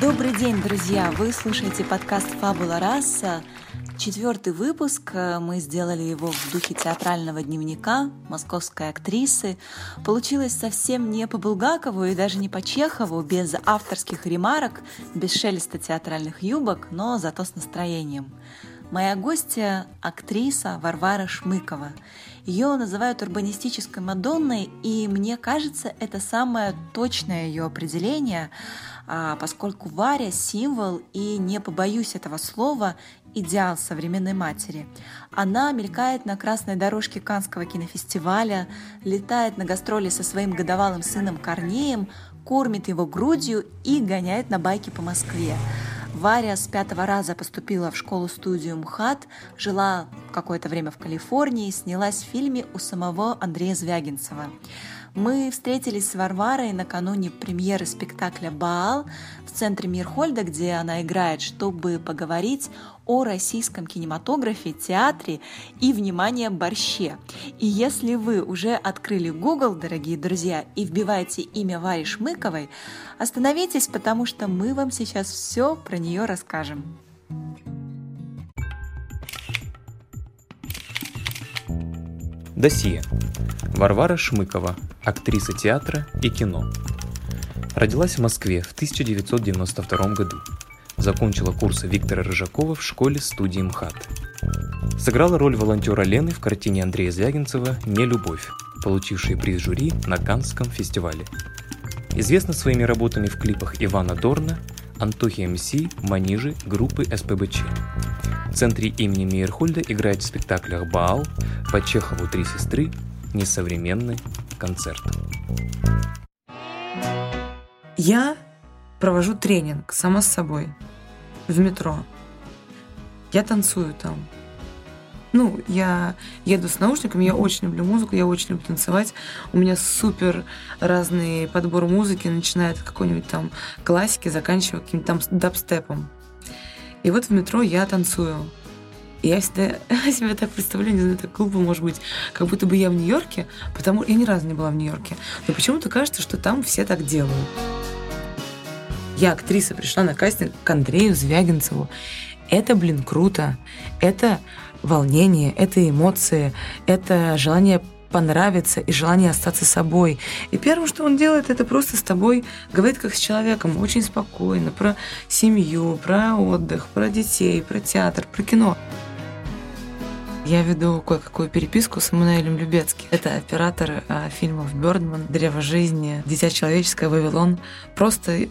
Добрый день, друзья! Вы слушаете подкаст «Фабула раса». Четвертый выпуск. Мы сделали его в духе театрального дневника московской актрисы. Получилось совсем не по Булгакову и даже не по Чехову, без авторских ремарок, без шелеста театральных юбок, но зато с настроением. Моя гостья – актриса Варвара Шмыкова. Ее называют урбанистической Мадонной, и мне кажется, это самое точное ее определение, а, поскольку Варя – символ, и не побоюсь этого слова, идеал современной матери. Она мелькает на красной дорожке Канского кинофестиваля, летает на гастроли со своим годовалым сыном Корнеем, кормит его грудью и гоняет на байке по Москве. Варя с пятого раза поступила в школу-студию МХАТ, жила какое-то время в Калифорнии, снялась в фильме у самого Андрея Звягинцева. Мы встретились с Варварой накануне премьеры спектакля «Баал» в центре Мирхольда, где она играет, чтобы поговорить о российском кинематографе, театре и, внимание, борще. И если вы уже открыли Google, дорогие друзья, и вбиваете имя Вари Шмыковой, остановитесь, потому что мы вам сейчас все про нее расскажем. Досье. Варвара Шмыкова, актриса театра и кино. Родилась в Москве в 1992 году. Закончила курсы Виктора Рыжакова в школе-студии МХАТ. Сыграла роль волонтера Лены в картине Андрея Звягинцева «Не любовь», получившей приз жюри на Канском фестивале. Известна своими работами в клипах Ивана Дорна, Антохи МС, Манижи, группы СПБЧ. В центре имени Мейерхольда играет в спектаклях «Баал», по Чехову «Три сестры», «Несовременный концерт». Я провожу тренинг сама с собой в метро. Я танцую там. Ну, я еду с наушниками, я очень люблю музыку, я очень люблю танцевать. У меня супер разный подбор музыки, начиная от какой-нибудь там классики, заканчивая каким-то там дабстепом. И вот в метро я танцую. И я всегда себя так представляю, не знаю, так глупо может быть, как будто бы я в Нью-Йорке, потому я ни разу не была в Нью-Йорке. Но почему-то кажется, что там все так делают. Я, актриса, пришла на кастинг к Андрею Звягинцеву. Это, блин, круто. Это волнение, это эмоции, это желание понравиться и желание остаться собой. И первым, что он делает, это просто с тобой говорит как с человеком, очень спокойно, про семью, про отдых, про детей, про театр, про кино. Я веду кое-какую переписку с Эммануэлем Любецким. Это оператор а, фильмов «Бёрдман», «Древо жизни», «Дитя человеческое», «Вавилон». Просто,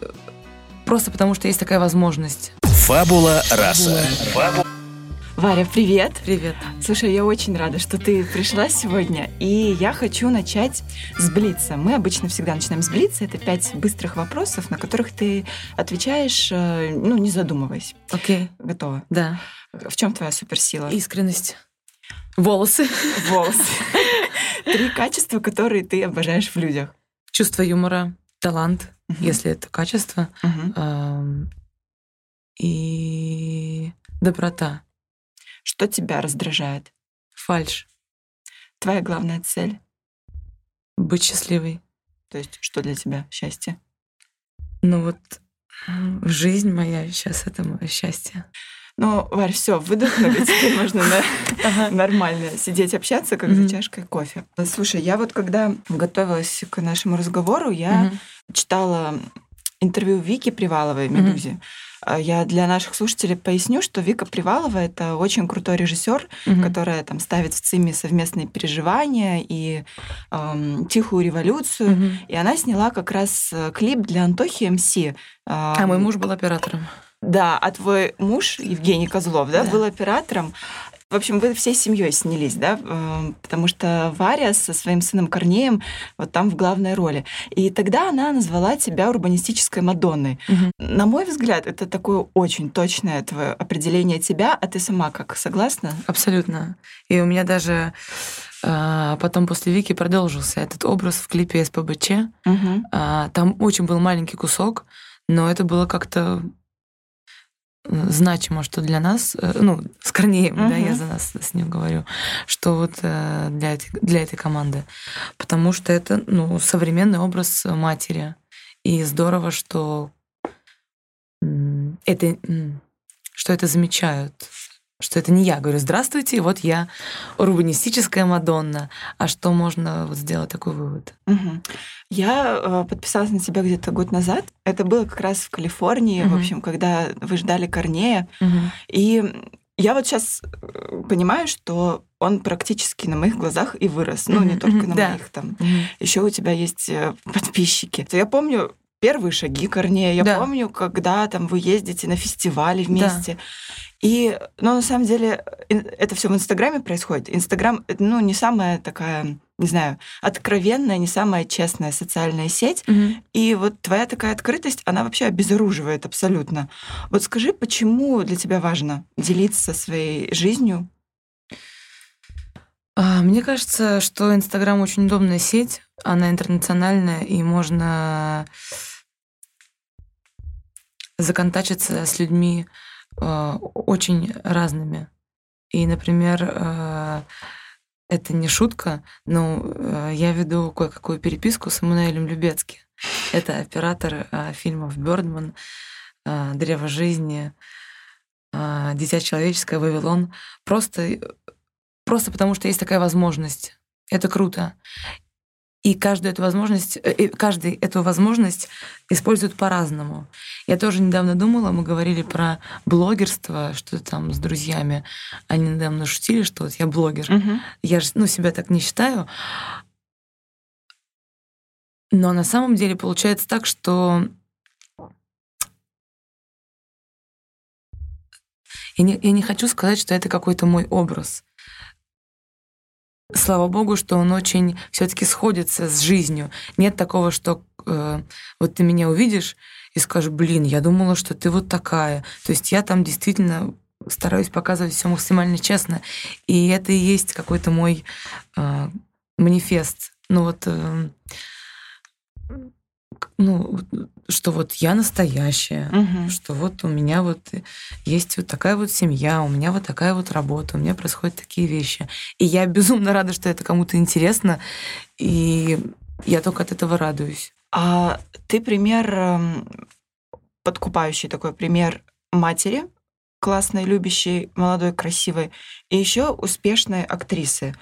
просто потому, что есть такая возможность. Фабула раса. Фабула. Варя, привет. Привет. Слушай, я очень рада, что ты пришла сегодня, и я хочу начать с Блица. Мы обычно всегда начинаем с Блица. Это пять быстрых вопросов, на которых ты отвечаешь, э, ну, не задумываясь. Окей. Okay. Готова? Да. В чем твоя суперсила? Искренность. Волосы. Волосы. Три качества, которые ты обожаешь в людях. Чувство юмора, талант, если это качество, и доброта. Что тебя раздражает? Фальш. Твоя главная цель? Быть счастливой. То есть что для тебя счастье? Ну вот жизнь моя сейчас это мое счастье. Ну, Варь, все, выдохнули, теперь можно нормально сидеть, общаться, как за чашкой кофе. Слушай, я вот когда готовилась к нашему разговору, я читала интервью Вики Приваловой «Медузе». А я для наших слушателей поясню, что Вика Привалова это очень крутой режиссер, угу. которая там ставит в ЦИМе совместные переживания и эм, тихую революцию. Угу. И она сняла как раз э, клип для Антохи МС. Эм, а мой муж был оператором. Да, а твой муж Евгений Козлов, да, да. был оператором. В общем, вы всей семьей снялись, да? Э, потому что Варя со своим сыном Корнеем вот там в главной роли. И тогда она назвала тебя урбанистической Мадонной. Угу. На мой взгляд, это такое очень точное твое определение тебя, а ты сама как, согласна? Абсолютно. И у меня даже а, потом после Вики продолжился этот образ в клипе СПБЧ. Угу. Там очень был маленький кусок, но это было как-то значимо, что для нас, э, ну, с Корнеем, uh-huh. да, я за нас с ним говорю, что вот э, для этой, для этой команды. Потому что это, ну, современный образ матери. И здорово, что это, что это замечают что это не я говорю, здравствуйте, вот я урбанистическая Мадонна. А что можно вот сделать такой вывод? Угу. Я э, подписалась на тебя где-то год назад. Это было как раз в Калифорнии, угу. в общем, когда вы ждали Корнея. Угу. И я вот сейчас э, понимаю, что он практически на моих глазах и вырос. Ну, не только на моих там. Еще у тебя есть э, подписчики. Я помню первые шаги Корнея. Я помню, когда там вы ездите на фестивали вместе. И, ну, на самом деле, это все в Инстаграме происходит. Инстаграм, ну, не самая такая, не знаю, откровенная, не самая честная социальная сеть. Угу. И вот твоя такая открытость, она вообще обезоруживает абсолютно. Вот скажи, почему для тебя важно делиться своей жизнью? А, мне кажется, что Инстаграм очень удобная сеть, она интернациональная, и можно законтачиться с людьми, Э, очень разными. И, например, э, это не шутка, но э, я веду кое-какую переписку с Эммануэлем Любецки. Это оператор фильмов «Бёрдман», «Древо жизни», «Дитя человеческое», «Вавилон». Просто, просто потому, что есть такая возможность. Это круто. И каждую эту возможность, э, каждый эту возможность использует по-разному. Я тоже недавно думала, мы говорили про блогерство, что там с друзьями. Они недавно шутили, что вот я блогер. Угу. Я же ну, себя так не считаю. Но на самом деле получается так, что я не, я не хочу сказать, что это какой-то мой образ слава богу, что он очень все-таки сходится с жизнью. Нет такого, что э, вот ты меня увидишь и скажешь, блин, я думала, что ты вот такая. То есть я там действительно стараюсь показывать все максимально честно. И это и есть какой-то мой э, манифест. Ну вот э, ну, что вот я настоящая, угу. что вот у меня вот есть вот такая вот семья, у меня вот такая вот работа, у меня происходят такие вещи. И я безумно рада, что это кому-то интересно, и я только от этого радуюсь. А ты пример, эм, подкупающий такой пример матери, классной, любящей, молодой, красивой, и еще успешной актрисы,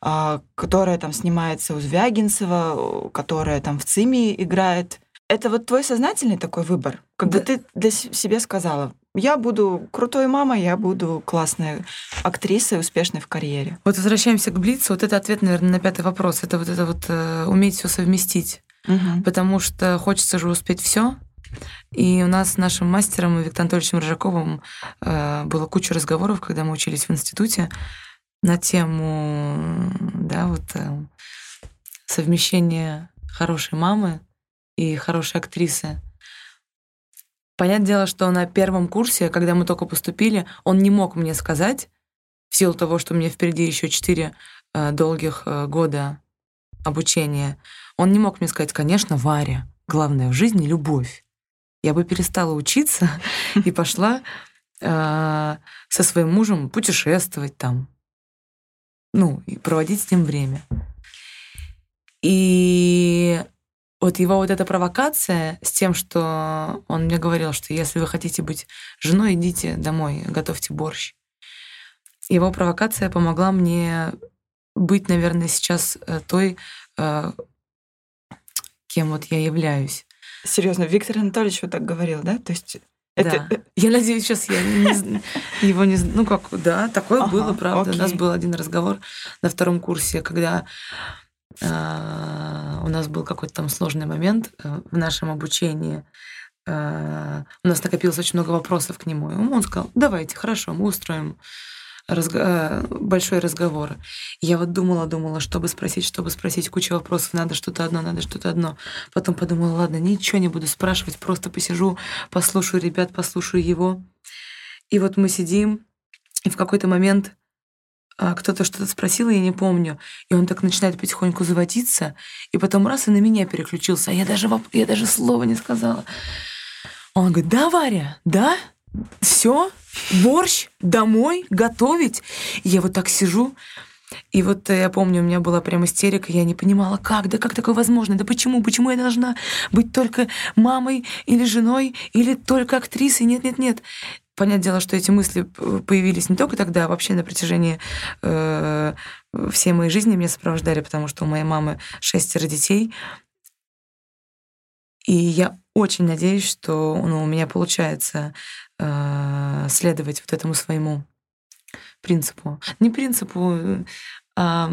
а, которая там снимается у Звягинцева, которая там в ЦИМе играет. Это вот твой сознательный такой выбор, когда да. ты для себя сказала, я буду крутой мамой, я буду классной актрисой, успешной в карьере. Вот возвращаемся к Блицу. Вот это ответ, наверное, на пятый вопрос. Это вот это вот э, уметь все совместить. Угу. Потому что хочется же успеть все. И у нас с нашим мастером Виктором Анатольевичем Рыжаковым э, было куча разговоров, когда мы учились в институте, на тему да, вот, э, совмещения хорошей мамы и хорошей актрисы. Понятное дело, что на первом курсе, когда мы только поступили, он не мог мне сказать, в силу того, что меня впереди еще четыре э, долгих э, года обучения, он не мог мне сказать, конечно, Варя, главное в жизни — любовь я бы перестала учиться и пошла э, со своим мужем путешествовать там, ну, и проводить с ним время. И вот его вот эта провокация с тем, что он мне говорил, что если вы хотите быть женой, идите домой, готовьте борщ. Его провокация помогла мне быть, наверное, сейчас э, той, э, кем вот я являюсь. Серьезно, Виктор Анатольевич вот так говорил, да? То есть это... Да. Я надеюсь, сейчас я не, его не... Ну как, да, такое ага, было, правда. Окей. У нас был один разговор на втором курсе, когда э, у нас был какой-то там сложный момент э, в нашем обучении. Э, у нас накопилось очень много вопросов к нему. И он сказал, давайте, хорошо, мы устроим разго... Э, большой разговор. Я вот думала, думала, чтобы спросить, чтобы спросить, куча вопросов, надо что-то одно, надо что-то одно. Потом подумала, ладно, ничего не буду спрашивать, просто посижу, послушаю ребят, послушаю его. И вот мы сидим, и в какой-то момент а, кто-то что-то спросил, я не помню, и он так начинает потихоньку заводиться, и потом раз и на меня переключился, а я даже, я даже слова не сказала. Он говорит, да, Варя, да, все, борщ, домой, готовить. Я вот так сижу, и вот э, я помню, у меня была прям истерика, я не понимала, как, да как такое возможно, да почему, почему я должна быть только мамой или женой, или только актрисой, нет, нет, нет. Понятное дело, что эти мысли появились не только тогда, а вообще на протяжении э, всей моей жизни меня сопровождали, потому что у моей мамы шестеро детей. И я очень надеюсь, что ну, у меня получается э, следовать вот этому своему принципу. Не принципу, э, а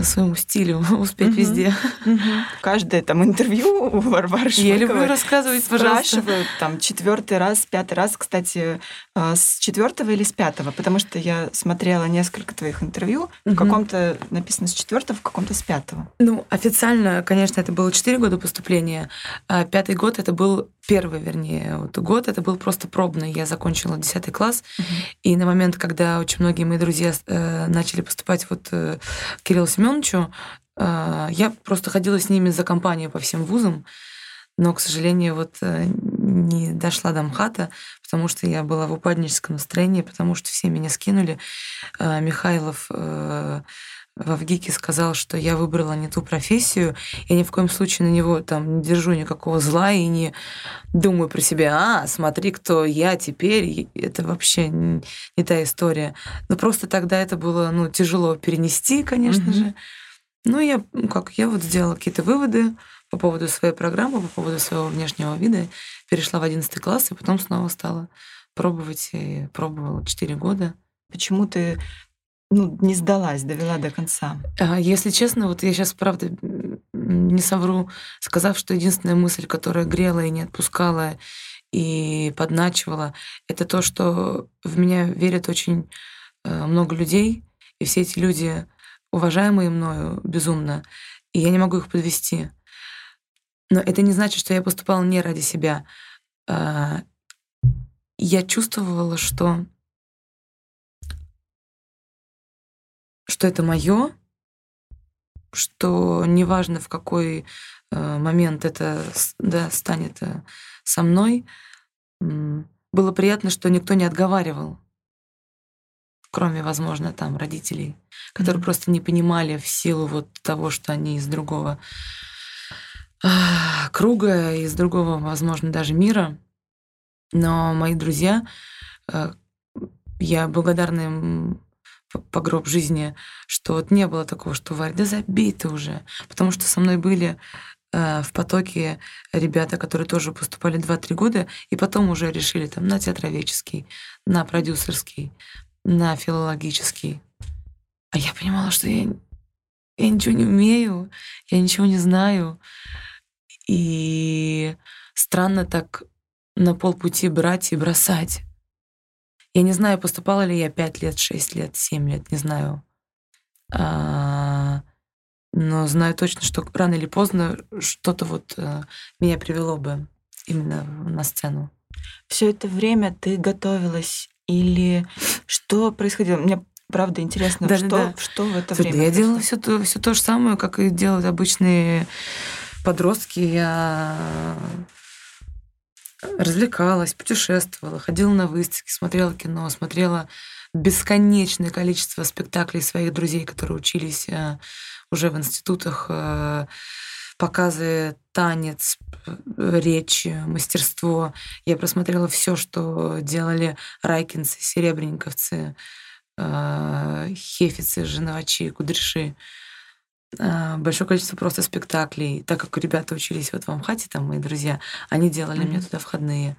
своему стилю успеть угу. везде. Угу. Каждое там интервью у Варвары Я люблю рассказывать, пожалуйста. Спрашивают там четвертый раз, пятый раз, кстати, а, с четвертого или с пятого, потому что я смотрела несколько твоих интервью, угу. в каком-то написано с четвертого, в каком-то с пятого. Ну, официально, конечно, это было четыре года поступления, а пятый год это был первый, вернее, вот год это был просто пробный. Я закончила десятый класс, угу. и на момент, когда очень многие мои друзья э, начали поступать вот э, Кирилл Семеновичу, э, я просто ходила с ними за компанию по всем вузам, но, к сожалению, вот э, не дошла до МХАТа, потому что я была в упадническом настроении, потому что все меня скинули. Э, Михайлов э, в сказал, что я выбрала не ту профессию, я ни в коем случае на него там не держу никакого зла и не думаю про себя, а, смотри, кто я теперь, это вообще не, не та история. Но просто тогда это было, ну, тяжело перенести, конечно mm-hmm. же. Ну, я, ну, как, я вот сделала какие-то выводы по поводу своей программы, по поводу своего внешнего вида, перешла в 11 класс, и потом снова стала пробовать, и пробовала 4 года. Почему ты ну, не сдалась, довела до конца? А, если честно, вот я сейчас, правда, не совру, сказав, что единственная мысль, которая грела и не отпускала, и подначивала, это то, что в меня верят очень э, много людей, и все эти люди, уважаемые мною безумно, и я не могу их подвести. Но это не значит, что я поступала не ради себя. А, я чувствовала, что что это мое, что неважно в какой э, момент это да, станет э, со мной, было приятно, что никто не отговаривал, кроме, возможно, там родителей, которые mm-hmm. просто не понимали в силу вот того, что они из другого а, круга, из другого, возможно, даже мира. Но мои друзья, э, я благодарна им по гроб жизни, что вот не было такого, что Варя, да забей ты уже. Потому что со мной были э, в потоке ребята, которые тоже поступали 2-3 года, и потом уже решили там на театроведческий, на продюсерский, на филологический. А я понимала, что я, я ничего не умею, я ничего не знаю. И странно так на полпути брать и бросать. Я не знаю, поступала ли я 5 лет, 6 лет, 7 лет, не знаю. А, но знаю точно, что рано или поздно что-то вот а, меня привело бы именно на сцену. Все это время ты готовилась или что происходило? Мне правда интересно, да, что, да. что в это время. Я делала все то, все то же самое, как и делают обычные подростки. Я развлекалась, путешествовала, ходила на выставки, смотрела кино, смотрела бесконечное количество спектаклей своих друзей, которые учились э, уже в институтах, э, показы, танец, речь, мастерство. Я просмотрела все, что делали райкинцы, серебренниковцы, э, хефицы, женовачи, кудряши. А, большое количество просто спектаклей. Так как ребята учились вот в Амхате, там мои друзья, они делали mm-hmm. мне туда входные.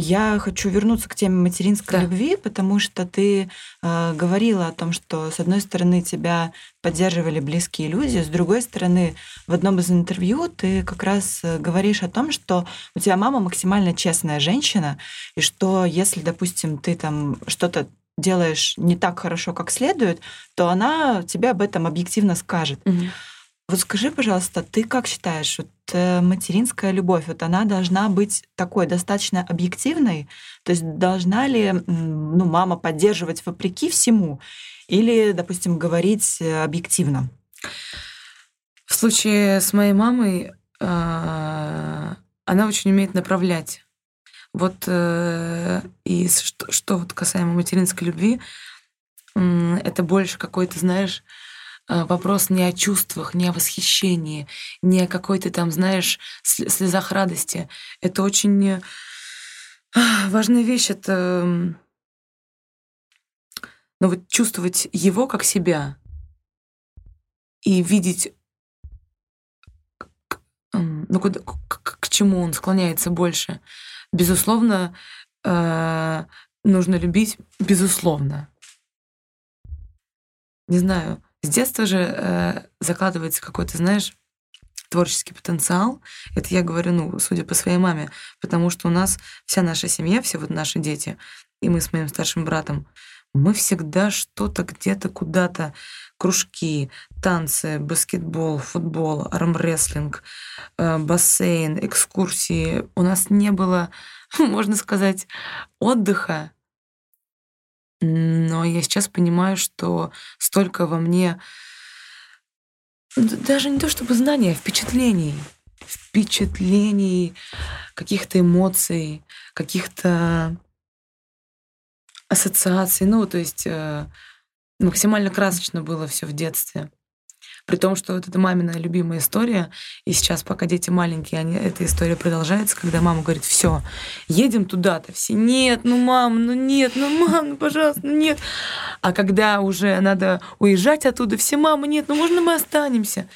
Я хочу вернуться к теме материнской да. любви, потому что ты э, говорила о том, что с одной стороны тебя поддерживали близкие люди, с другой стороны в одном из интервью ты как раз э, говоришь о том, что у тебя мама максимально честная женщина, и что если, допустим, ты там что-то делаешь не так хорошо, как следует, то она тебе об этом объективно скажет. Угу. Вот скажи, пожалуйста, ты как считаешь, вот э, материнская любовь, вот она должна быть такой достаточно объективной? То есть должна ли ну, мама поддерживать вопреки всему или, допустим, говорить э, объективно? В случае с моей мамой а, она очень умеет направлять. Вот э, и что, что вот касаемо материнской любви, это больше какой-то, знаешь, Э, вопрос не о чувствах, не о восхищении, не о какой-то там, знаешь, слезах радости. Это очень э, важная вещь. Это ну, вот чувствовать его как себя и видеть, ну, куда, к, к чему он склоняется больше. Безусловно, э, нужно любить, безусловно. Не знаю, с детства же э, закладывается какой-то, знаешь, творческий потенциал. Это я говорю, ну, судя по своей маме, потому что у нас вся наша семья, все вот наши дети, и мы с моим старшим братом, мы всегда что-то где-то куда-то, кружки, танцы, баскетбол, футбол, армрестлинг, э, бассейн, экскурсии. У нас не было, можно сказать, отдыха но я сейчас понимаю, что столько во мне даже не то чтобы знания, а впечатлений. Впечатлений, каких-то эмоций, каких-то ассоциаций. Ну, то есть э, максимально красочно было все в детстве. При том, что вот это мамина любимая история, и сейчас, пока дети маленькие, они, эта история продолжается, когда мама говорит, все, едем туда-то. Все, нет, ну мам, ну нет, ну мам, ну пожалуйста, ну нет. А когда уже надо уезжать оттуда, все, мама, нет, ну можно мы останемся?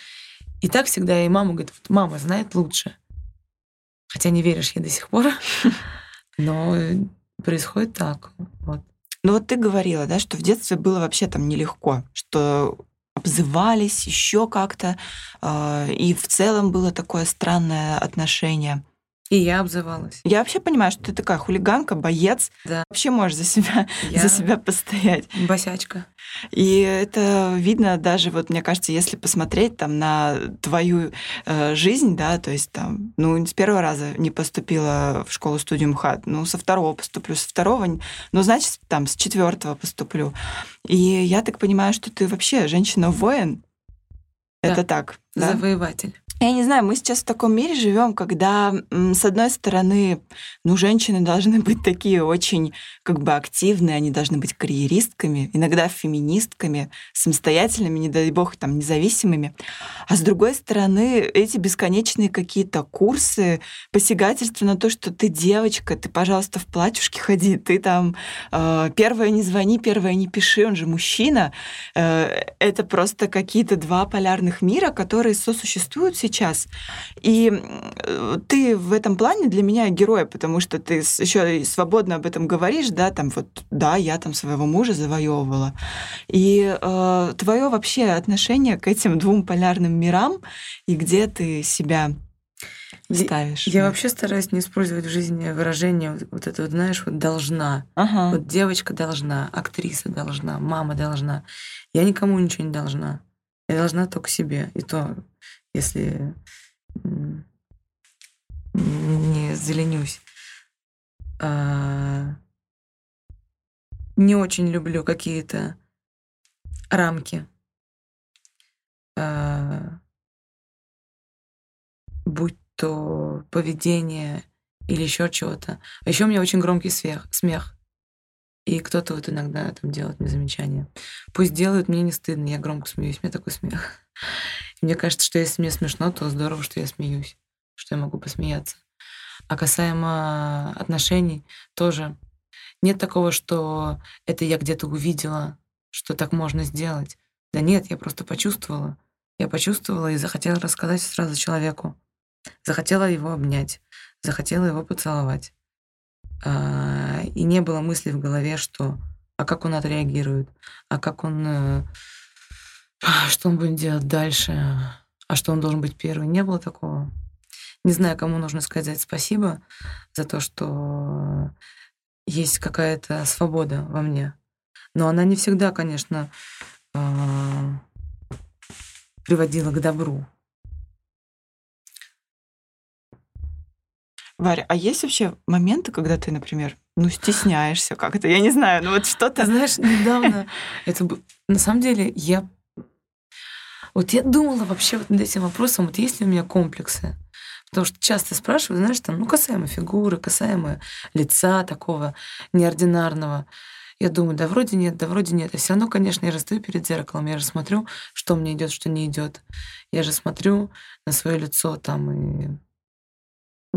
И так всегда и мама говорит, вот мама знает лучше. Хотя не веришь ей до сих пор, но происходит так. Вот. Ну вот ты говорила, да, что в детстве было вообще там нелегко, что обзывались еще как-то, а, и в целом было такое странное отношение. И я обзывалась. Я вообще понимаю, что ты такая хулиганка, боец. Да. Вообще можешь за себя, я... за себя постоять. Босячка. И это видно даже, вот мне кажется, если посмотреть там на твою э, жизнь, да, то есть там, ну, с первого раза не поступила в школу-студию МХАТ, ну, со второго поступлю, со второго, ну, значит, там, с четвертого поступлю. И я так понимаю, что ты вообще женщина-воин. Да. Это так. Да? Завоеватель. Я не знаю, мы сейчас в таком мире живем, когда, с одной стороны, ну, женщины должны быть такие очень как бы активные, они должны быть карьеристками, иногда феминистками, самостоятельными, не дай бог, там, независимыми. А с другой стороны, эти бесконечные какие-то курсы, посягательства на то, что ты девочка, ты, пожалуйста, в платьюшке ходи, ты там э, первое не звони, первое не пиши, он же мужчина. Э, это просто какие-то два полярных мира, которые сосуществуют сейчас. И э, ты в этом плане для меня герой, потому что ты еще свободно об этом говоришь, да, там вот, да, я там своего мужа завоевывала. И э, твое вообще отношение к этим двум полярным мирам и где ты себя ставишь. Я, я вообще стараюсь не использовать в жизни выражение вот это, вот, знаешь, вот должна. Ага. Вот девочка должна, актриса должна, мама должна. Я никому ничего не должна. Я должна только себе. И то если не заленюсь. А, не очень люблю какие-то рамки. А, будь то поведение или еще чего-то. А еще у меня очень громкий смех. смех. И кто-то вот иногда там делает мне замечания. Пусть делают, мне не стыдно, я громко смеюсь, у меня такой смех. Мне кажется, что если мне смешно, то здорово, что я смеюсь, что я могу посмеяться. А касаемо отношений, тоже нет такого, что это я где-то увидела, что так можно сделать. Да нет, я просто почувствовала. Я почувствовала и захотела рассказать сразу человеку. Захотела его обнять, захотела его поцеловать. А, и не было мысли в голове, что а как он отреагирует, а как он, э, что он будет делать дальше, а что он должен быть первый. Не было такого. Не знаю, кому нужно сказать спасибо за то, что есть какая-то свобода во мне. Но она не всегда, конечно, а, приводила к добру. Варя, а есть вообще моменты, когда ты, например, ну, стесняешься как-то? Я не знаю, ну вот что-то... Знаешь, недавно это... На самом деле, я... Вот я думала вообще вот над этим вопросом, вот есть ли у меня комплексы? Потому что часто спрашивают, знаешь, там, ну, касаемо фигуры, касаемо лица такого неординарного. Я думаю, да вроде нет, да вроде нет. А все равно, конечно, я же стою перед зеркалом, я же смотрю, что мне идет, что не идет. Я же смотрю на свое лицо там и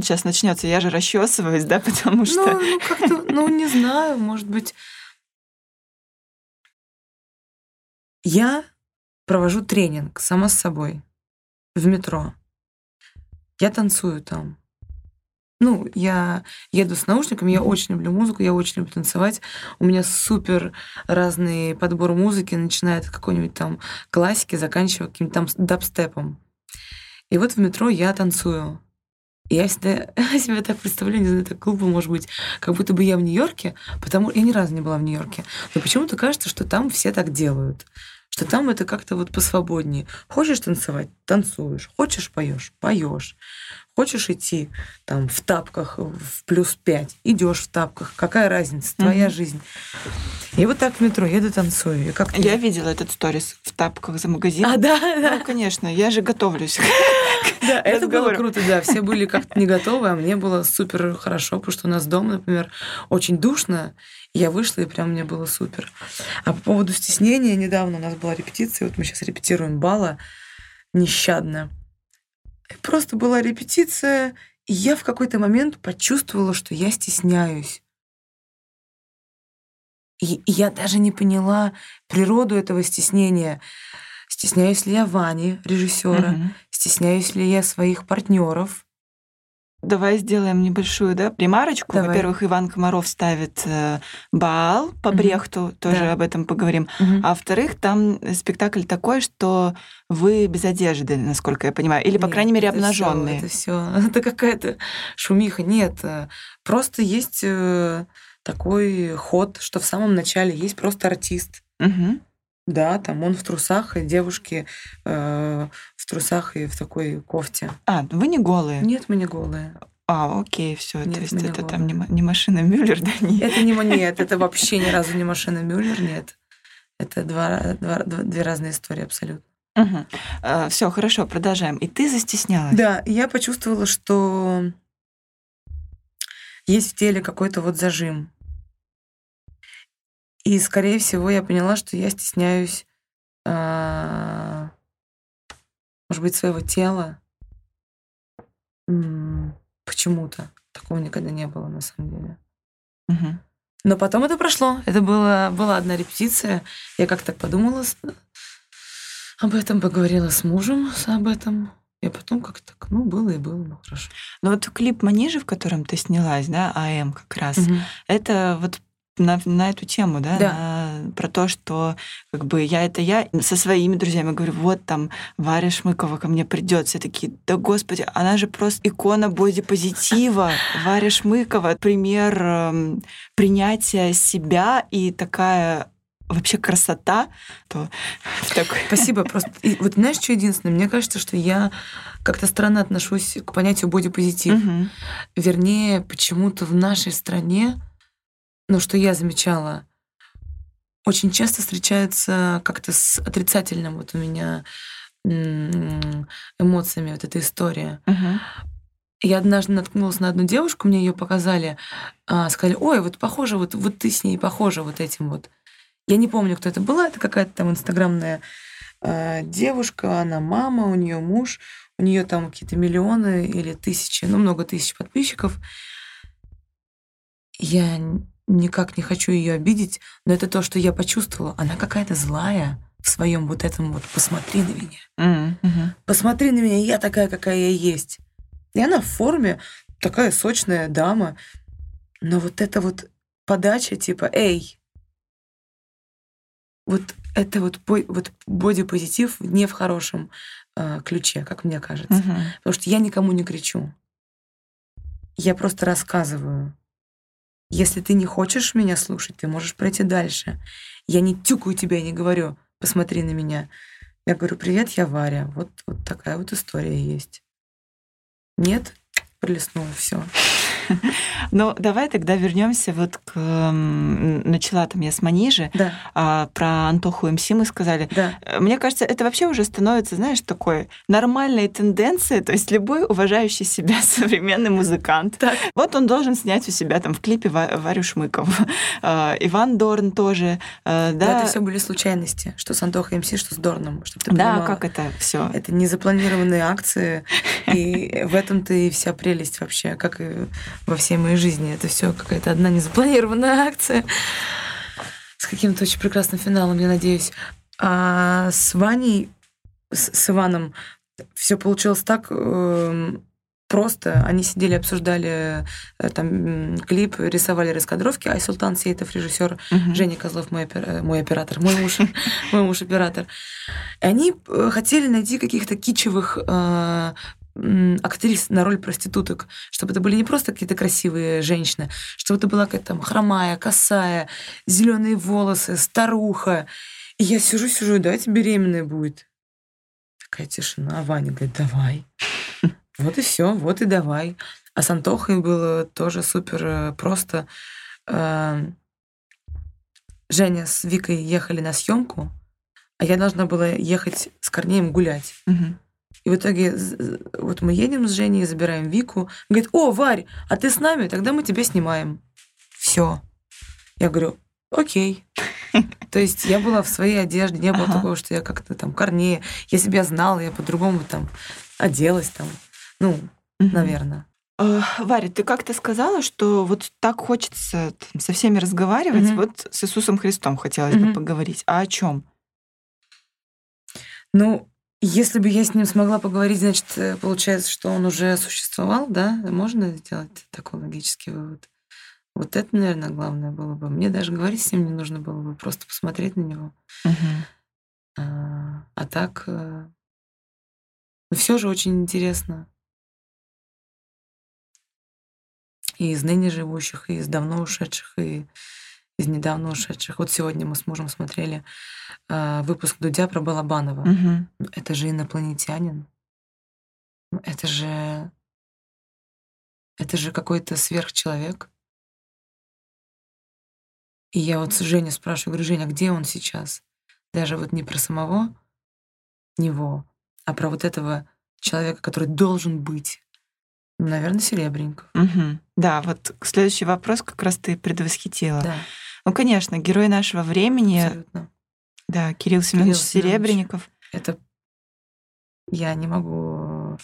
Сейчас начнется, я же расчесываюсь, да, потому что. Ну, ну как-то, ну, не знаю, может быть. Я провожу тренинг сама с собой в метро. Я танцую там. Ну, я еду с наушниками, я очень люблю музыку, я очень люблю танцевать. У меня супер разный подбор музыки, начиная от какой-нибудь там классики, заканчивая каким-то там дабстепом. И вот в метро я танцую. И я всегда себя так представляю, не знаю, так глупо может быть, как будто бы я в Нью-Йорке, потому я ни разу не была в Нью-Йорке, но почему-то кажется, что там все так делают что там это как-то вот посвободнее. Хочешь танцевать, танцуешь. Хочешь, поешь, поешь. Хочешь идти там в тапках в плюс пять, идешь в тапках. Какая разница? Твоя mm-hmm. жизнь. И вот так в метро еду, танцую. И как я видела этот сторис в тапках за магазин. А, да, да. Ну, конечно, я же готовлюсь. Да, это было круто, да. Все были как-то не готовы, а мне было супер хорошо, потому что у нас дома, например, очень душно. Я вышла, и прям мне было супер. А по поводу стеснения, недавно у нас была репетиция, вот мы сейчас репетируем бала нещадно. Просто была репетиция, и я в какой-то момент почувствовала, что я стесняюсь. И, и я даже не поняла природу этого стеснения. Стесняюсь ли я Вани, режиссера, угу. стесняюсь ли я своих партнеров, Давай сделаем небольшую да, ремарочку. Давай. Во-первых, Иван Комаров ставит э, Баал по угу. Брехту, тоже да. об этом поговорим. Угу. А во-вторых, там спектакль такой, что вы без одежды, насколько я понимаю, или, по Нет, крайней мере, обнаженные. Это все, это какая-то шумиха. Нет, э, просто есть э, такой ход, что в самом начале есть просто артист. Угу. Да, там он в трусах, и девушки э, в трусах и в такой кофте. А, вы не голые? Нет, мы не голые. А, окей, все. То есть это голые. там не, не машина Мюллер, да? Нет. Это не нет, это вообще ни разу не машина Мюллер, нет. Это два, два, две разные истории абсолютно. Угу. А, все, хорошо, продолжаем. И ты застеснялась? Да, я почувствовала, что есть в теле какой-то вот зажим. И, скорее всего, я поняла, что я стесняюсь, а, может быть, своего тела. Почему-то. Такого никогда не было, на самом деле. Угу. Но потом это прошло. Это было, была одна репетиция. Я как-то подумала об этом, поговорила с мужем об этом. И потом как-то так, ну, было и было, ну, хорошо. Ну, вот клип «Манежи», в котором ты снялась, да, АМ как раз, угу. это вот на, на эту тему, да, да. На, про то, что как бы я это я со своими друзьями говорю, вот там Варя Шмыкова ко мне придет, все такие, да господи, она же просто икона бодипозитива, Варя Шмыкова, пример э, принятия себя и такая вообще красота, то такой... Спасибо. Просто и вот знаешь, что единственное? Мне кажется, что я как-то странно отношусь к понятию бодипозитив. Угу. Вернее, почему-то в нашей стране но что я замечала, очень часто встречается как-то с отрицательным вот у меня эмоциями вот эта история. Uh-huh. Я однажды наткнулась на одну девушку, мне ее показали, а, сказали, ой, вот похоже, вот, вот ты с ней похожа вот этим вот. Я не помню, кто это была, это какая-то там инстаграмная э, девушка, она мама, у нее муж, у нее там какие-то миллионы или тысячи, ну много тысяч подписчиков. Я никак не хочу ее обидеть, но это то, что я почувствовала. Она какая-то злая в своем вот этом вот «посмотри на меня». Mm-hmm. «Посмотри на меня, я такая, какая я есть». И она в форме, такая сочная дама. Но вот эта вот подача типа «Эй!» Вот это вот, вот бодипозитив не в хорошем э, ключе, как мне кажется. Мгм. Потому что я никому не кричу. Я просто рассказываю. Если ты не хочешь меня слушать, ты можешь пройти дальше. Я не тюкаю тебя и не говорю, посмотри на меня. Я говорю, привет, я Варя. Вот, вот такая вот история есть. Нет, пролистнула все. Ну, давай тогда вернемся вот к... Начала там я с Манижи, Да, а, про Антоху МС мы сказали. да. Э, Мне кажется, это вообще уже становится, знаешь, такой нормальной тенденцией. То есть любой уважающий себя современный музыкант, Так. вот он должен снять у себя там в клипе Ва- Варю Шмыкову. А, Иван Дорн тоже. э, Да, Да, это все были случайности. Что с Антохой МС, что с Дорном. Чтобы ты да, понимала. как это все. Это незапланированные акции, и в этом-то и вся прелесть вообще, как и во всей моей жизни. Это все какая-то одна незапланированная акция с каким-то очень прекрасным финалом, я надеюсь. А с Ваней, с, с Иваном, все получилось так эм, просто. Они сидели, обсуждали э, там клип, рисовали раскадровки. Ай Султан Сейтов, режиссер, Женя Козлов, мой, опер- э, мой оператор, мой муж, мой муж оператор. И они э, хотели найти каких-то кичевых э, актрис на роль проституток, чтобы это были не просто какие-то красивые женщины, чтобы это была какая-то там хромая, косая, зеленые волосы, старуха. И я сижу, сижу, давайте беременная будет. Такая тишина. А Ваня говорит, давай. Вот и все, вот и давай. А с Антохой было тоже супер э, просто. Э, Женя с Викой ехали на съемку, а я должна была ехать с Корнеем гулять. И в итоге вот мы едем с Женей, забираем Вику. Говорит, о, Варь, а ты с нами? Тогда мы тебя снимаем. Все. Я говорю, окей. То есть я была в своей одежде, не было Ага. такого, что я как-то там корнее. Я себя знала, я по-другому там оделась там. Ну, наверное. Э, Варя, ты как-то сказала, что вот так хочется там со всеми разговаривать. Мгм. Вот с Иисусом Христом хотелось бы Мгм. поговорить. А о чем? Ну, если бы я с ним смогла поговорить, значит, э, получается, что он уже существовал, да? Можно сделать такой логический вывод? Вот это, наверное, главное было бы. Мне даже говорить с ним не нужно было бы, просто посмотреть на него. А, а так, э, ну, все же очень интересно. И из ныне живущих, и из давно ушедших, и из недавно ушедших. Вот сегодня мы с мужем смотрели а, выпуск Дудя про Балабанова. Ну, Это же инопланетянин. Это же... Это же какой-то сверхчеловек. И я вот с Женей спрашиваю, говорю, Женя, где он сейчас? Даже вот не про самого него, а про вот этого человека, который должен быть. Наверное, Серебренников. Мгм. Да, вот следующий вопрос как раз ты предвосхитила. Да, Ну, конечно, герой нашего времени, абсолютно. да, Кирилл Семенович Кирилл. Серебренников. Это я не могу...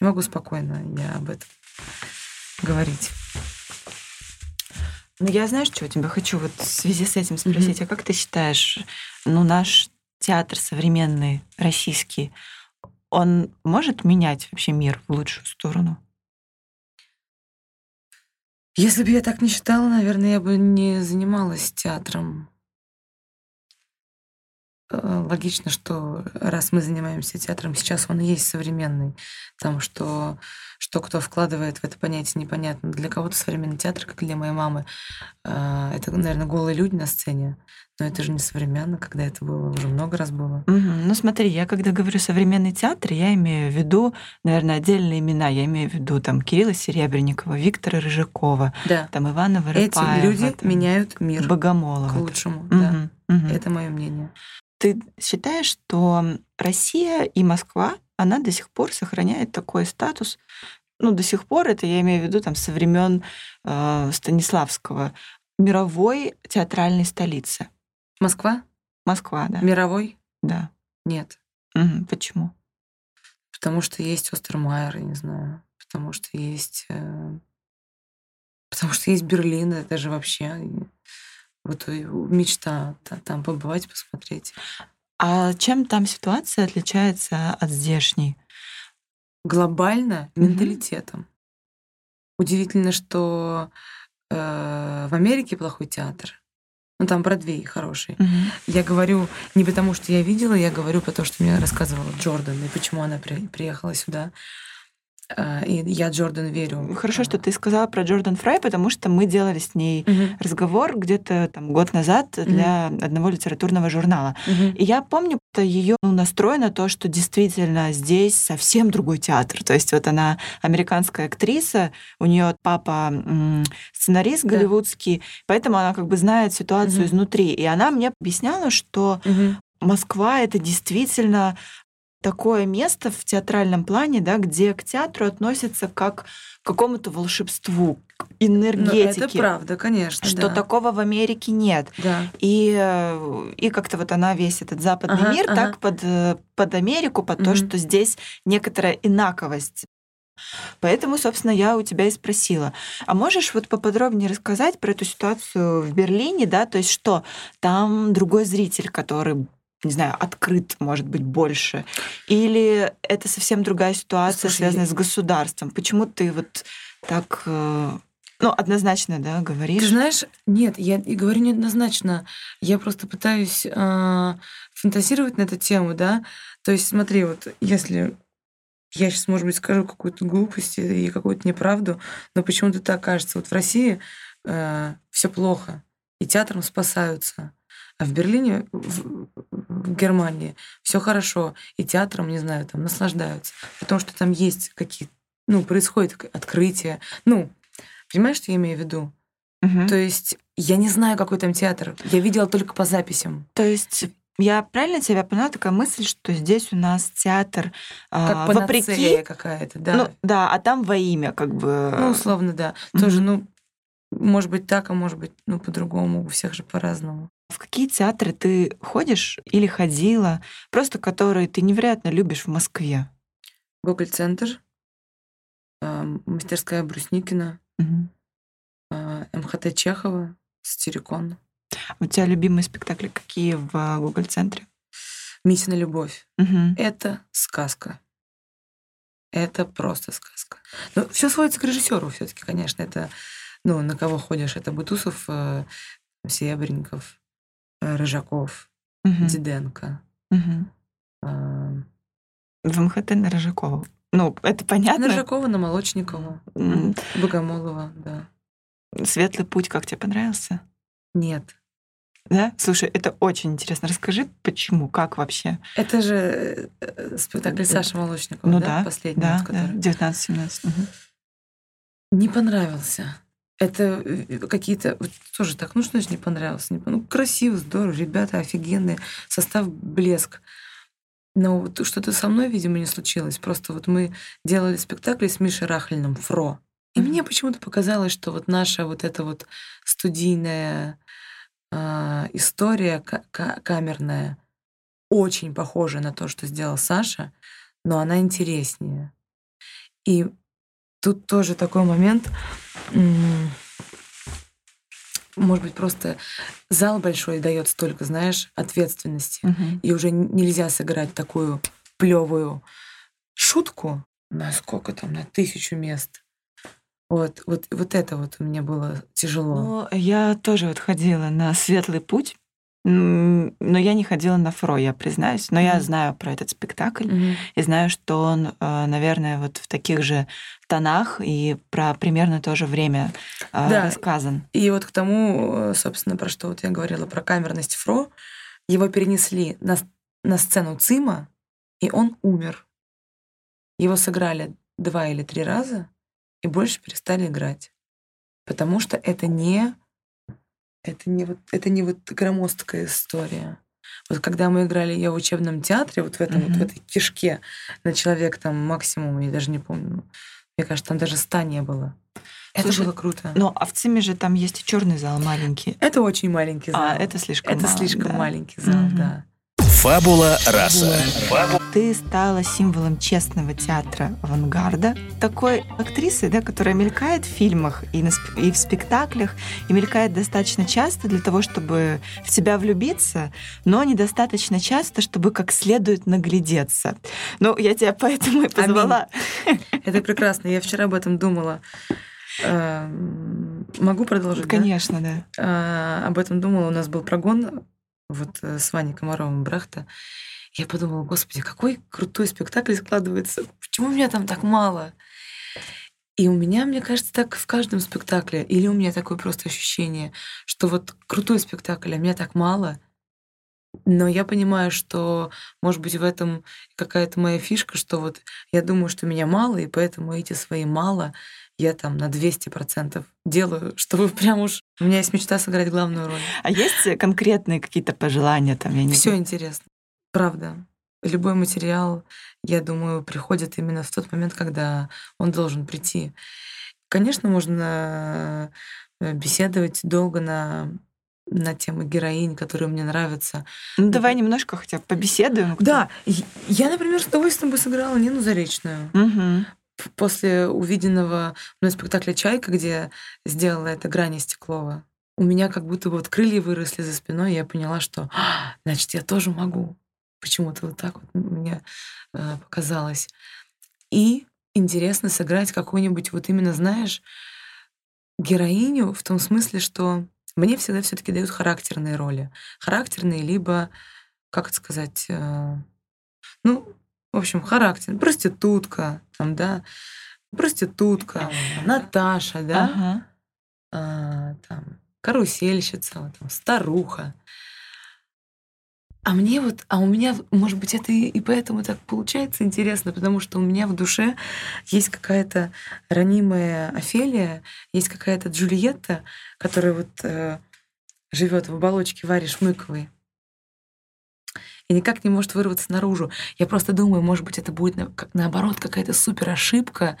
Не могу спокойно я об этом говорить. Ну, я, знаешь, что тебя хочу вот в связи с этим спросить. А как ты считаешь, ну, наш театр современный, российский, он может менять вообще мир в лучшую сторону? Если бы я так не считала, наверное, я бы не занималась театром. Э, Логично, что раз мы занимаемся театром, сейчас он и есть современный. Там что, что кто вкладывает в это понятие, непонятно. Для кого-то современный театр, как для моей мамы, э, это, наверное, голые люди на сцене. Но это же не современно, когда это было, уже много раз было. Мгм. Ну, смотри, я когда говорю современный театр, я имею в виду, наверное, отдельные имена. Я имею в виду там Кирилла Серебренникова, Виктора Рыжакова, Да. там Ивана Эти Воропаева, люди там, меняют мир Богомолова. к лучшему. Да. Мгм, мгм. Это мое мнение. Ты считаешь, что Россия и Москва, она до сих пор сохраняет такой статус, ну, до сих пор, это я имею в виду там со времен э, Станиславского, мировой театральной столицы. Москва? Москва, да. Мировой? Да. Нет. Мгм. Почему? Потому что есть Остермайер, не знаю. Потому что есть... э, Потому что есть Берлин, это же вообще... Вот мечта та- там побывать, посмотреть. А чем там ситуация отличается от здешней? Глобально Мгм. менталитетом. удивительно, что э, в Америке плохой театр. Ну, там Бродвей хороший. Мгм. Я говорю не потому, что я видела, я говорю потому, что мне рассказывала Джордан, и почему она при- приехала сюда. А, И я Джордан верю. Хорошо, что ты сказала про Джордан Фрай, потому что мы делали с ней Мгм. разговор где-то там год назад для одного литературного журнала. Мгм. И я помню, что ее настрой на то, что действительно здесь совсем другой театр. То есть вот она американская актриса, у нее папа сценарист Да. голливудский, поэтому она как бы знает ситуацию Мгм. изнутри. И она мне объясняла, что Мгм. Москва это действительно такое место в театральном плане, да, где к театру относятся как к какому-то волшебству, к Ну, энергетике. это правда, конечно. Что да. такого в Америке нет. Да. И, э, и как-то вот она весь этот западный Ага, мир ага. так под, э, под Америку, под то, Мгм. что здесь некоторая инаковость. Поэтому, собственно, я у тебя и спросила. А можешь вот поподробнее рассказать про эту ситуацию в Берлине, да? То есть что, там другой зритель, который не знаю, открыт, может быть, больше? Или это совсем другая ситуация, Слушай, связанная с государством? Почему ты вот так, э, ну, однозначно, да, говоришь? Ты знаешь, нет, я и говорю неоднозначно. Я просто пытаюсь а, фантазировать на эту тему, да. То есть смотри, вот если я сейчас, может быть, скажу какую-то глупость и какую-то неправду, но почему-то так кажется. Вот в России все плохо, и театром спасаются. А в Берлине, в, в Германии все хорошо, и театром, не знаю, там наслаждаются. Потому что там есть какие-то, ну, происходит открытие. Ну, понимаешь, что я имею в виду? Мгм. То есть я не знаю, какой там театр. Я видела только по записям. То есть я правильно тебя поняла, такая мысль, что здесь у нас театр а, Как вопреки, панацея какая-то, да. ну да, а там во имя как бы. Ну, условно, да. Мгм. Тоже, ну, может быть так, а может быть, ну, по-другому. У всех же по-разному. В какие театры ты ходишь или ходила, просто которые ты невероятно любишь в Москве? Гоголь-центр, а, мастерская Брусникина, а, МХТ Чехова, Сатирикон, У тебя любимые спектакли какие в а, Google-центре? Митина любовь. Мгм. Это сказка. Это просто сказка. Но все сводится к режиссеру все-таки, конечно. Это, ну, на кого ходишь? Это Бутусов, Серебренников, Рыжаков, Мгм. Диденко. Мгм. э, В МХТ на Рыжакову. Ну, это понятно. На Рыжакова, на Молочникова, М, Богомолова, да. Светлый путь, как тебе понравился? Нет. Да? Слушай, это очень интересно. Расскажи, почему, как вообще? Это же э, э, спектакль Саши Молочникова, Ну да? да, Последний, Да, вот, да, который. 19-17. Мгм. Не понравился. Это э, какие-то... вот тоже так, ну что значит не понравился? Не пон- Ну, красиво, здорово, ребята офигенные, состав блеск. Но вот что-то со мной, видимо, не случилось. Просто вот мы делали спектакль с Мишей Рахлиным «Фро». И мне почему-то показалось, что вот наша вот эта вот студийная а, история ка- ка- камерная очень похожа на то, что сделал Саша, но она интереснее. И тут тоже такой момент, может быть, просто зал большой дает столько, знаешь, ответственности, Мгм. и уже нельзя сыграть такую плевую шутку на сколько там, на тысячу мест. Вот, вот, вот это вот мне было тяжело. Ну, я тоже вот ходила на светлый путь, но я не ходила на Фро, я признаюсь. Но я Мгм. знаю про этот спектакль Мгм. и знаю, что он, э, наверное, вот в таких же тонах и про примерно то же время э, Да. рассказан. И вот к тому, э, собственно, про что вот я говорила, про камерность Фро, его перенесли на, на сцену ЦИМа, и он умер. Его сыграли два или три раза, и больше перестали играть. Потому что это не, это не, вот, это не вот громоздкая история. Вот когда мы играли ее в учебном театре, вот в этом вот в этой кишке на человек там максимум, я даже не помню, мне кажется, там даже ста не было. Это Слушай, было круто. Но а в ЦИМе же там есть и черный зал маленький. Это очень маленький зал. А, это слишком Это мало, слишком да. маленький зал, Мгм. да. Фабула раса. Ты стала символом честного театра авангарда, такой актрисы, да, которая мелькает в фильмах и, на сп- и в спектаклях, и мелькает достаточно часто для того, чтобы в тебя влюбиться, но недостаточно часто, чтобы как следует наглядеться. Ну, я тебя поэтому и позвала. Это прекрасно. Я вчера об этом думала. Эм, могу продолжить? Конечно, да. да. Об этом думала. У нас был прогон вот э, с Ваней Комаровым Брахта. Я подумала, господи, какой крутой спектакль складывается. Почему меня там так мало? И у меня, мне кажется, так в каждом спектакле, или у меня такое просто ощущение, что вот крутой спектакль, а меня так мало, но я понимаю, что, может быть, в этом какая-то моя фишка, что вот я думаю, что меня мало, и поэтому эти свои мало я там на 200% делаю, чтобы прям уж... У меня есть мечта сыграть главную роль. А есть конкретные какие-то пожелания там? Я не Все интересно. Правда. Любой материал, я думаю, приходит именно в тот момент, когда он должен прийти. Конечно, можно э, беседовать долго на на тему героинь, которые мне нравятся. Ну, давай немножко хотя бы побеседуем. Да, я, например, с удовольствием бы сыграла Нину Заречную. Угу. После увиденного на спектакля «Чайка», где сделала это Грани Стеклова, у меня как будто вот крылья выросли за спиной, и я поняла, что, а, значит, я тоже могу. Почему-то вот так вот мне э, показалось. И интересно сыграть какую-нибудь, вот именно, знаешь, героиню в том смысле, что мне всегда все таки дают характерные роли. Характерные, либо, как это сказать, э, ну, в общем, характер. Проститутка, там, да, проститутка, Наташа, да, ага. а, там, карусельщица, там, старуха. А мне вот, а у меня, может быть, это и, и поэтому так получается интересно, потому что у меня в душе есть какая-то ранимая Офелия, есть какая-то Джульетта, которая вот э, живет в оболочке Вари Шмыковой и никак не может вырваться наружу. Я просто думаю, может быть, это будет на, как, наоборот какая-то супер ошибка,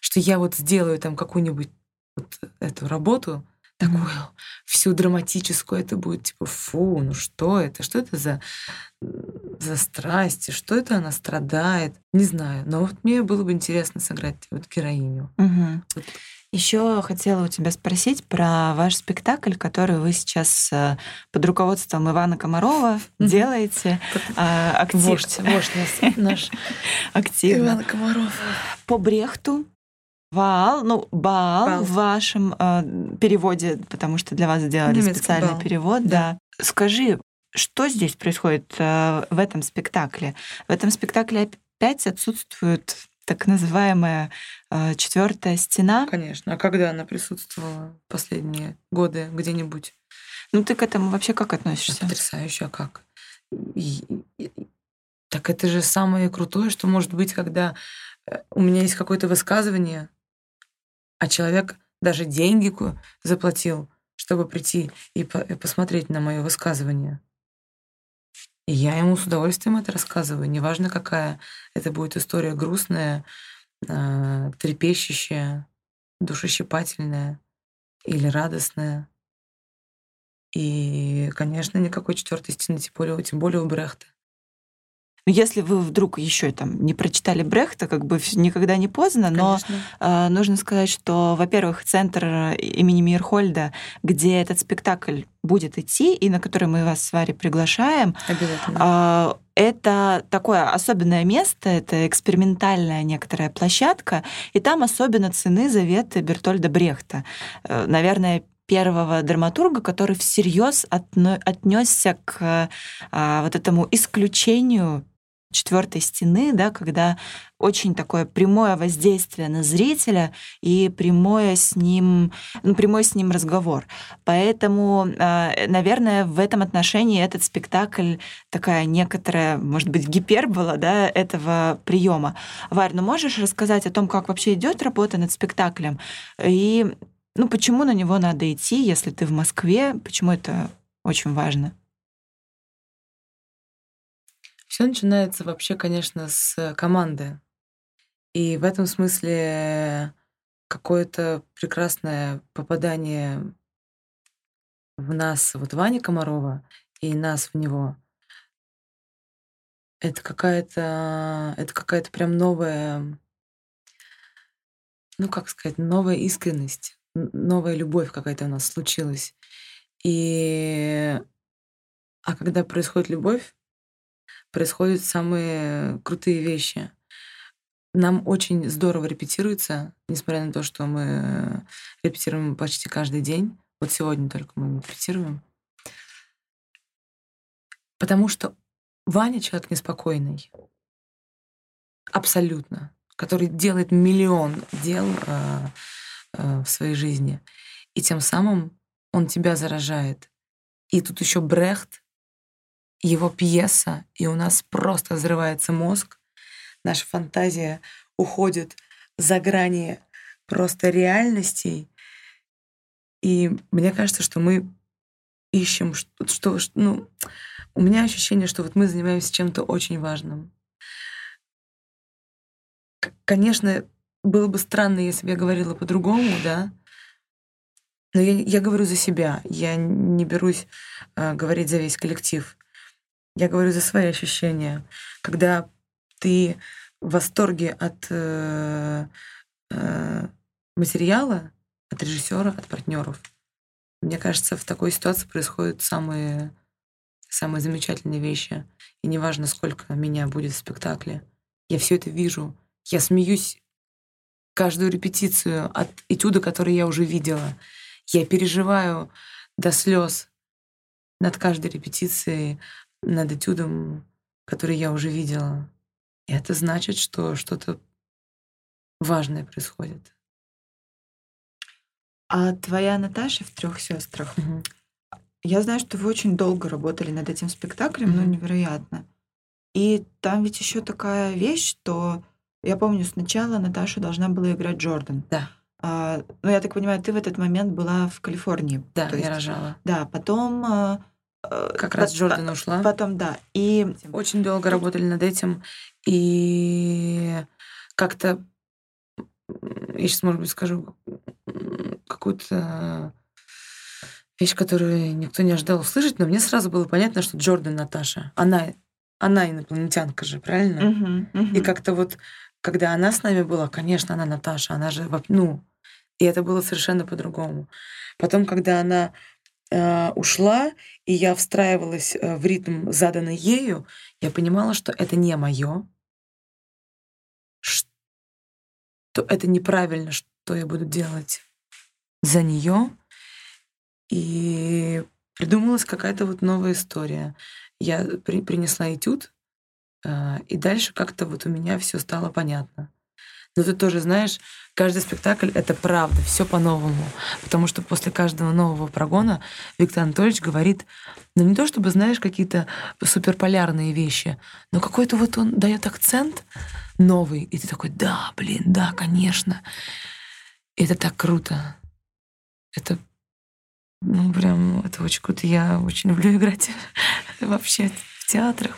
что я вот сделаю там какую-нибудь вот эту работу, такую всю драматическую, это будет типа, фу, ну что это, что это за, за страсти, что это она страдает, не знаю, но вот мне было бы интересно сыграть вот героиню. Угу. Вот. Еще хотела у тебя спросить про ваш спектакль, который вы сейчас э, под руководством Ивана Комарова делаете а, активно. Вождь, вождь наш активно. Иван Комаров. По Брехту Ваал, ну, Баал, Баал. в вашем э, переводе, потому что для вас сделали Немецкий специальный Баал. перевод, да. да. Скажи, что здесь происходит э, в этом спектакле? В этом спектакле опять отсутствует так называемая э, четвертая стена. Конечно. А когда она присутствовала последние годы где-нибудь? Ну, ты к этому вообще как относишься? Потрясающе, а как? И, и, так это же самое крутое, что может быть, когда э, у меня есть какое-то высказывание, а человек даже деньги заплатил, чтобы прийти и, по и посмотреть на мое высказывание. Я ему с удовольствием это рассказываю. Неважно, какая это будет история грустная, э, трепещущая, душещипательная или радостная. И, конечно, никакой четвертой стены, тем тем более у Брехта. Ну, если вы вдруг еще там не прочитали Брехта, как бы никогда не поздно, но э, нужно сказать, что, во-первых, центр имени Мирхольда, где этот спектакль будет идти и на который мы вас с Варей приглашаем, э, это такое особенное место, это экспериментальная некоторая площадка, и там особенно цены заветы Бертольда Брехта. Э, наверное, первого драматурга, который всерьез отнесся к а, вот этому исключению четвертой стены, да, когда очень такое прямое воздействие на зрителя и прямое с ним, ну, прямой с ним разговор. Поэтому, а, наверное, в этом отношении этот спектакль такая некоторая, может быть, гипербола да, этого приема. Варь, ну можешь рассказать о том, как вообще идет работа над спектаклем и ну, почему на него надо идти, если ты в Москве, почему это очень важно? Все начинается вообще, конечно, с команды. И в этом смысле какое-то прекрасное попадание в нас, вот Вани Комарова и нас в него, это какая-то, это какая-то прям новая, ну как сказать, новая искренность, новая любовь какая-то у нас случилась. И а когда происходит любовь, происходят самые крутые вещи. нам очень здорово репетируется, несмотря на то, что мы репетируем почти каждый день. Вот сегодня только мы репетируем. Потому что Ваня человек неспокойный. Абсолютно. Который делает миллион дел э, э, в своей жизни. И тем самым он тебя заражает. И тут еще Брехт, его пьеса, и у нас просто взрывается мозг. Наша фантазия уходит за грани просто реальностей. И мне кажется, что мы ищем, что, что ну, у меня ощущение, что вот мы занимаемся чем-то очень важным. Конечно, было бы странно, если бы я говорила по-другому, да, но я, я говорю за себя, я не берусь э, говорить за весь коллектив. Я говорю за свои ощущения. Когда ты в восторге от э, э, материала, от режиссера, от партнеров, мне кажется, в такой ситуации происходят самые, самые замечательные вещи. И неважно, сколько меня будет в спектакле, я все это вижу. Я смеюсь каждую репетицию от этюда, который я уже видела. Я переживаю до слез над каждой репетицией, над этюдом, который я уже видела. И это значит, что что-то важное происходит. А твоя Наташа в трех сестрах. Угу. Я знаю, что вы очень долго работали над этим спектаклем, угу. ну невероятно. И там ведь еще такая вещь, что я помню, сначала Наташа должна была играть Джордан. Да. А, ну, я так понимаю, ты в этот момент была в Калифорнии. Да, я есть, рожала. Да, потом... Э, как раз Джордан ушла. Потом, да. И... Очень долго работали над этим. И как-то... Я сейчас, может быть, скажу какую-то вещь, которую никто не ожидал услышать, но мне сразу было понятно, что Джордан Наташа. Она, она инопланетянка же, правильно? Uh-huh, uh-huh. И как-то вот, когда она с нами была, конечно, она Наташа, она же, ну, и это было совершенно по-другому. Потом, когда она ушла, и я встраивалась э, в ритм, заданный ею, я понимала, что это не мое, что это неправильно, что я буду делать за нее. И придумалась какая-то вот новая история. Я при, принесла этюд, э, и дальше как-то вот у меня все стало понятно. Но ты тоже знаешь, каждый спектакль — это правда, все по-новому. Потому что после каждого нового прогона Виктор Анатольевич говорит, ну не то чтобы, знаешь, какие-то суперполярные вещи, но какой-то вот он дает акцент новый, и ты такой, да, блин, да, конечно. И это так круто. Это ну, прям, это очень круто. Я очень люблю играть вообще в театрах,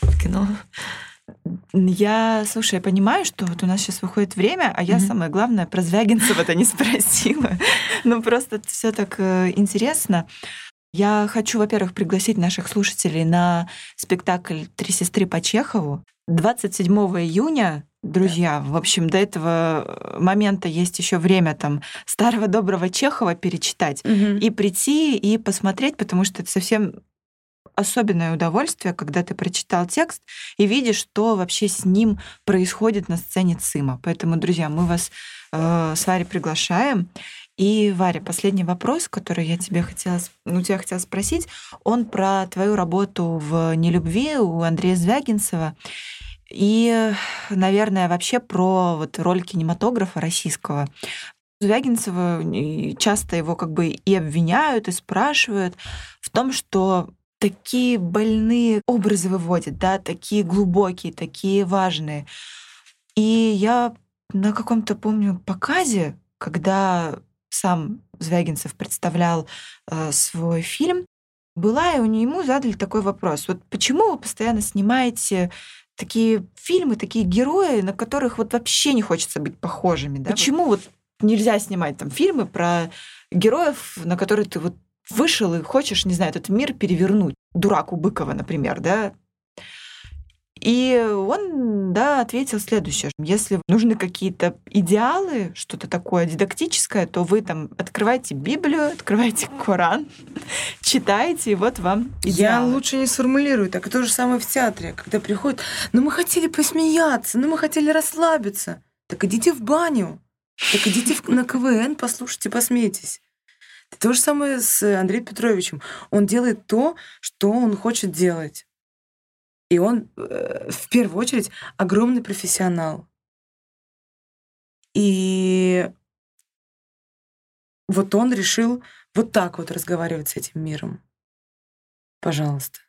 в кино. Я, слушай, я понимаю, что вот у нас сейчас выходит время, а я mm-hmm. самое главное про Звягинцева-то не спросила. Ну, просто все так э, интересно. Я хочу, во-первых, пригласить наших слушателей на спектакль «Три сестры по Чехову». 27 июня, друзья, в общем, до этого э, момента есть еще время там старого доброго Чехова перечитать угу. и прийти и посмотреть, потому что это совсем особенное удовольствие, когда ты прочитал текст и видишь, что вообще с ним происходит на сцене ЦИМа. Поэтому, друзья, мы вас э, с Варей приглашаем. И, Варя, последний вопрос, который я тебе хотела, ну, тебя хотела спросить, он про твою работу в «Нелюбви» у Андрея Звягинцева. И, наверное, вообще про вот роль кинематографа российского. Звягинцева часто его как бы и обвиняют, и спрашивают в том, что такие больные образы выводит, да, такие глубокие, такие важные. И я на каком-то, помню, показе, когда сам Звягинцев представлял э, свой фильм, была, и у ему задали такой вопрос. Вот почему вы постоянно снимаете такие фильмы, такие герои, на которых вот вообще не хочется быть похожими, да? Почему вот нельзя снимать там фильмы про героев, на которые ты вот вышел и хочешь, не знаю, этот мир перевернуть. Дурак у Быкова, например, да? И он, да, ответил следующее. Если нужны какие-то идеалы, что-то такое дидактическое, то вы там открывайте Библию, открывайте Коран, читайте, и вот вам идеалы. Я лучше не сформулирую так. То же самое в театре, когда приходят, ну мы хотели посмеяться, ну мы хотели расслабиться. Так идите в баню, так идите на КВН, послушайте, посмейтесь. То же самое с Андреем Петровичем. Он делает то, что он хочет делать. И он э, в первую очередь огромный профессионал. И вот он решил вот так вот разговаривать с этим миром. Пожалуйста.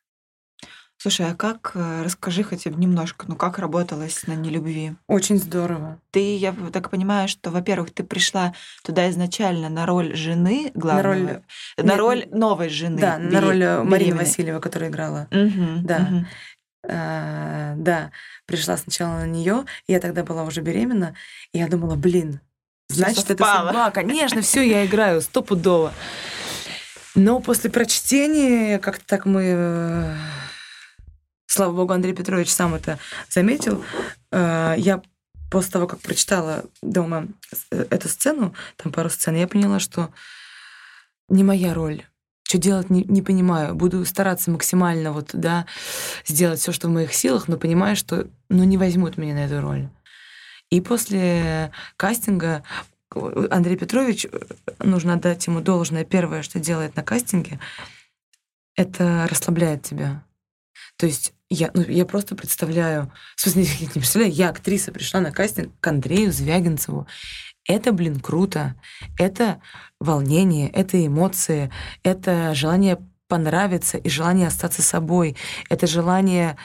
Слушай, а как, э, расскажи хотя бы немножко, ну как работалось на нелюбви? Очень здорово. Ты, я так понимаю, что, во-первых, ты пришла туда изначально на роль жены главного, на роль, на Нет, роль новой жены. Да, на роль беременной. Марии Васильева, которая играла. Угу, да. Угу. А, да, пришла сначала на нее, я тогда была уже беременна, и я думала, блин, значит, это судьба. Конечно, все я играю стопудово. Но после прочтения как-то так мы э, слава богу, Андрей Петрович сам это заметил. Э, я после того, как прочитала дома э, эту сцену, там пару сцен, я поняла, что не моя роль. Что делать, не, не понимаю. Буду стараться максимально вот, да, сделать все, что в моих силах, но понимаю, что ну, не возьмут меня на эту роль. И после кастинга Андрей Петрович, э, нужно отдать ему должное, первое, что делает на кастинге, это расслабляет тебя. То есть я, ну, я просто представляю, в смысле, не представляю, я, актриса, пришла на кастинг к Андрею Звягинцеву. Это, блин, круто. Это волнение, это эмоции, это желание понравиться и желание остаться собой. Это желание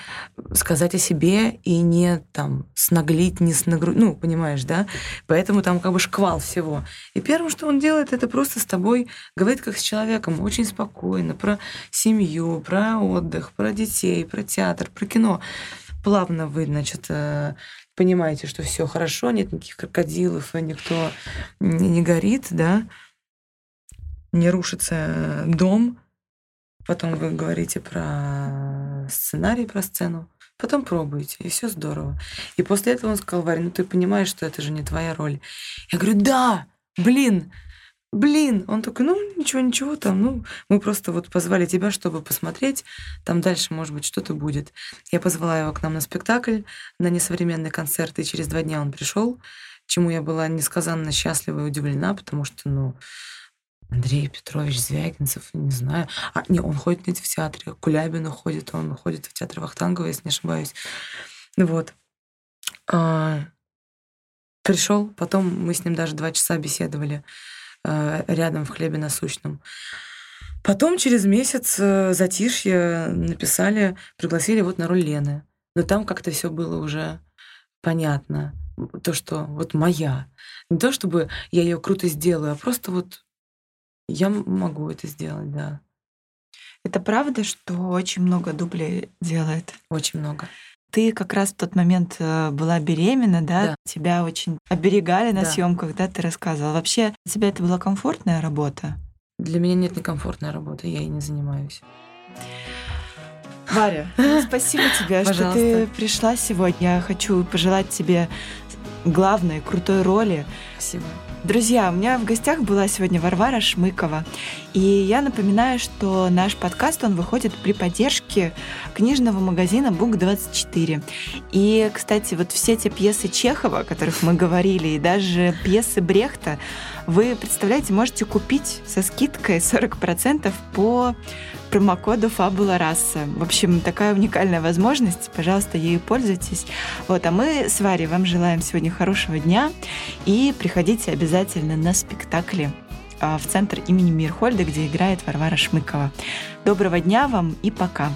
сказать о себе и не там снаглить, не снагру... Ну, понимаешь, да? Поэтому там как бы шквал всего. И первым, что он делает, это просто с тобой говорит как с человеком, очень спокойно, про семью, про отдых, про детей, про театр, про кино. Плавно вы, значит, э, понимаете, что все хорошо, нет никаких крокодилов, никто не горит, да, не рушится дом, Потом вы говорите про сценарий, про сцену. Потом пробуете, и все здорово. И после этого он сказал, Варя, ну ты понимаешь, что это же не твоя роль. Я говорю, да, блин, блин. Он такой, ну ничего, ничего, там, ну мы просто вот позвали тебя, чтобы посмотреть, там дальше, может быть, что-то будет. Я позвала его к нам на спектакль, на несовременный концерт, и через два дня он пришел, чему я была несказанно счастлива и удивлена, потому что, ну, Андрей Петрович Звягинцев, не знаю. А, не, он ходит в театре, Кулябин ходит, он ходит в театр Вахтангова, если не ошибаюсь. Вот. А, пришел, потом мы с ним даже два часа беседовали а, рядом в хлебе насущном. Потом через месяц э, затишье написали, пригласили вот на роль Лены. Но там как-то все было уже понятно. То, что вот моя. Не то, чтобы я ее круто сделаю, а просто вот я могу это сделать, да. Это правда, что очень много дублей делает? Очень много. Ты как раз в тот момент э, была беременна, да? да. Тебя очень оберегали на да. съемках, да, ты рассказывала. Вообще, для тебя это была комфортная работа? Для меня нет некомфортной работы, я ей не занимаюсь. Варя, спасибо тебе, что ты пришла сегодня. Я хочу пожелать тебе главной крутой роли. Спасибо. Друзья, у меня в гостях была сегодня Варвара Шмыкова. И я напоминаю, что наш подкаст, он выходит при поддержке книжного магазина Бук24. И, кстати, вот все те пьесы Чехова, о которых мы говорили, и даже пьесы Брехта, вы, представляете, можете купить со скидкой 40% по промокоду Фабула Раса. В общем, такая уникальная возможность. Пожалуйста, ею пользуйтесь. Вот, а мы с Варей вам желаем сегодня хорошего дня и приходите обязательно на спектакли а, в центр имени Мирхольда, где играет Варвара Шмыкова. Доброго дня вам и пока!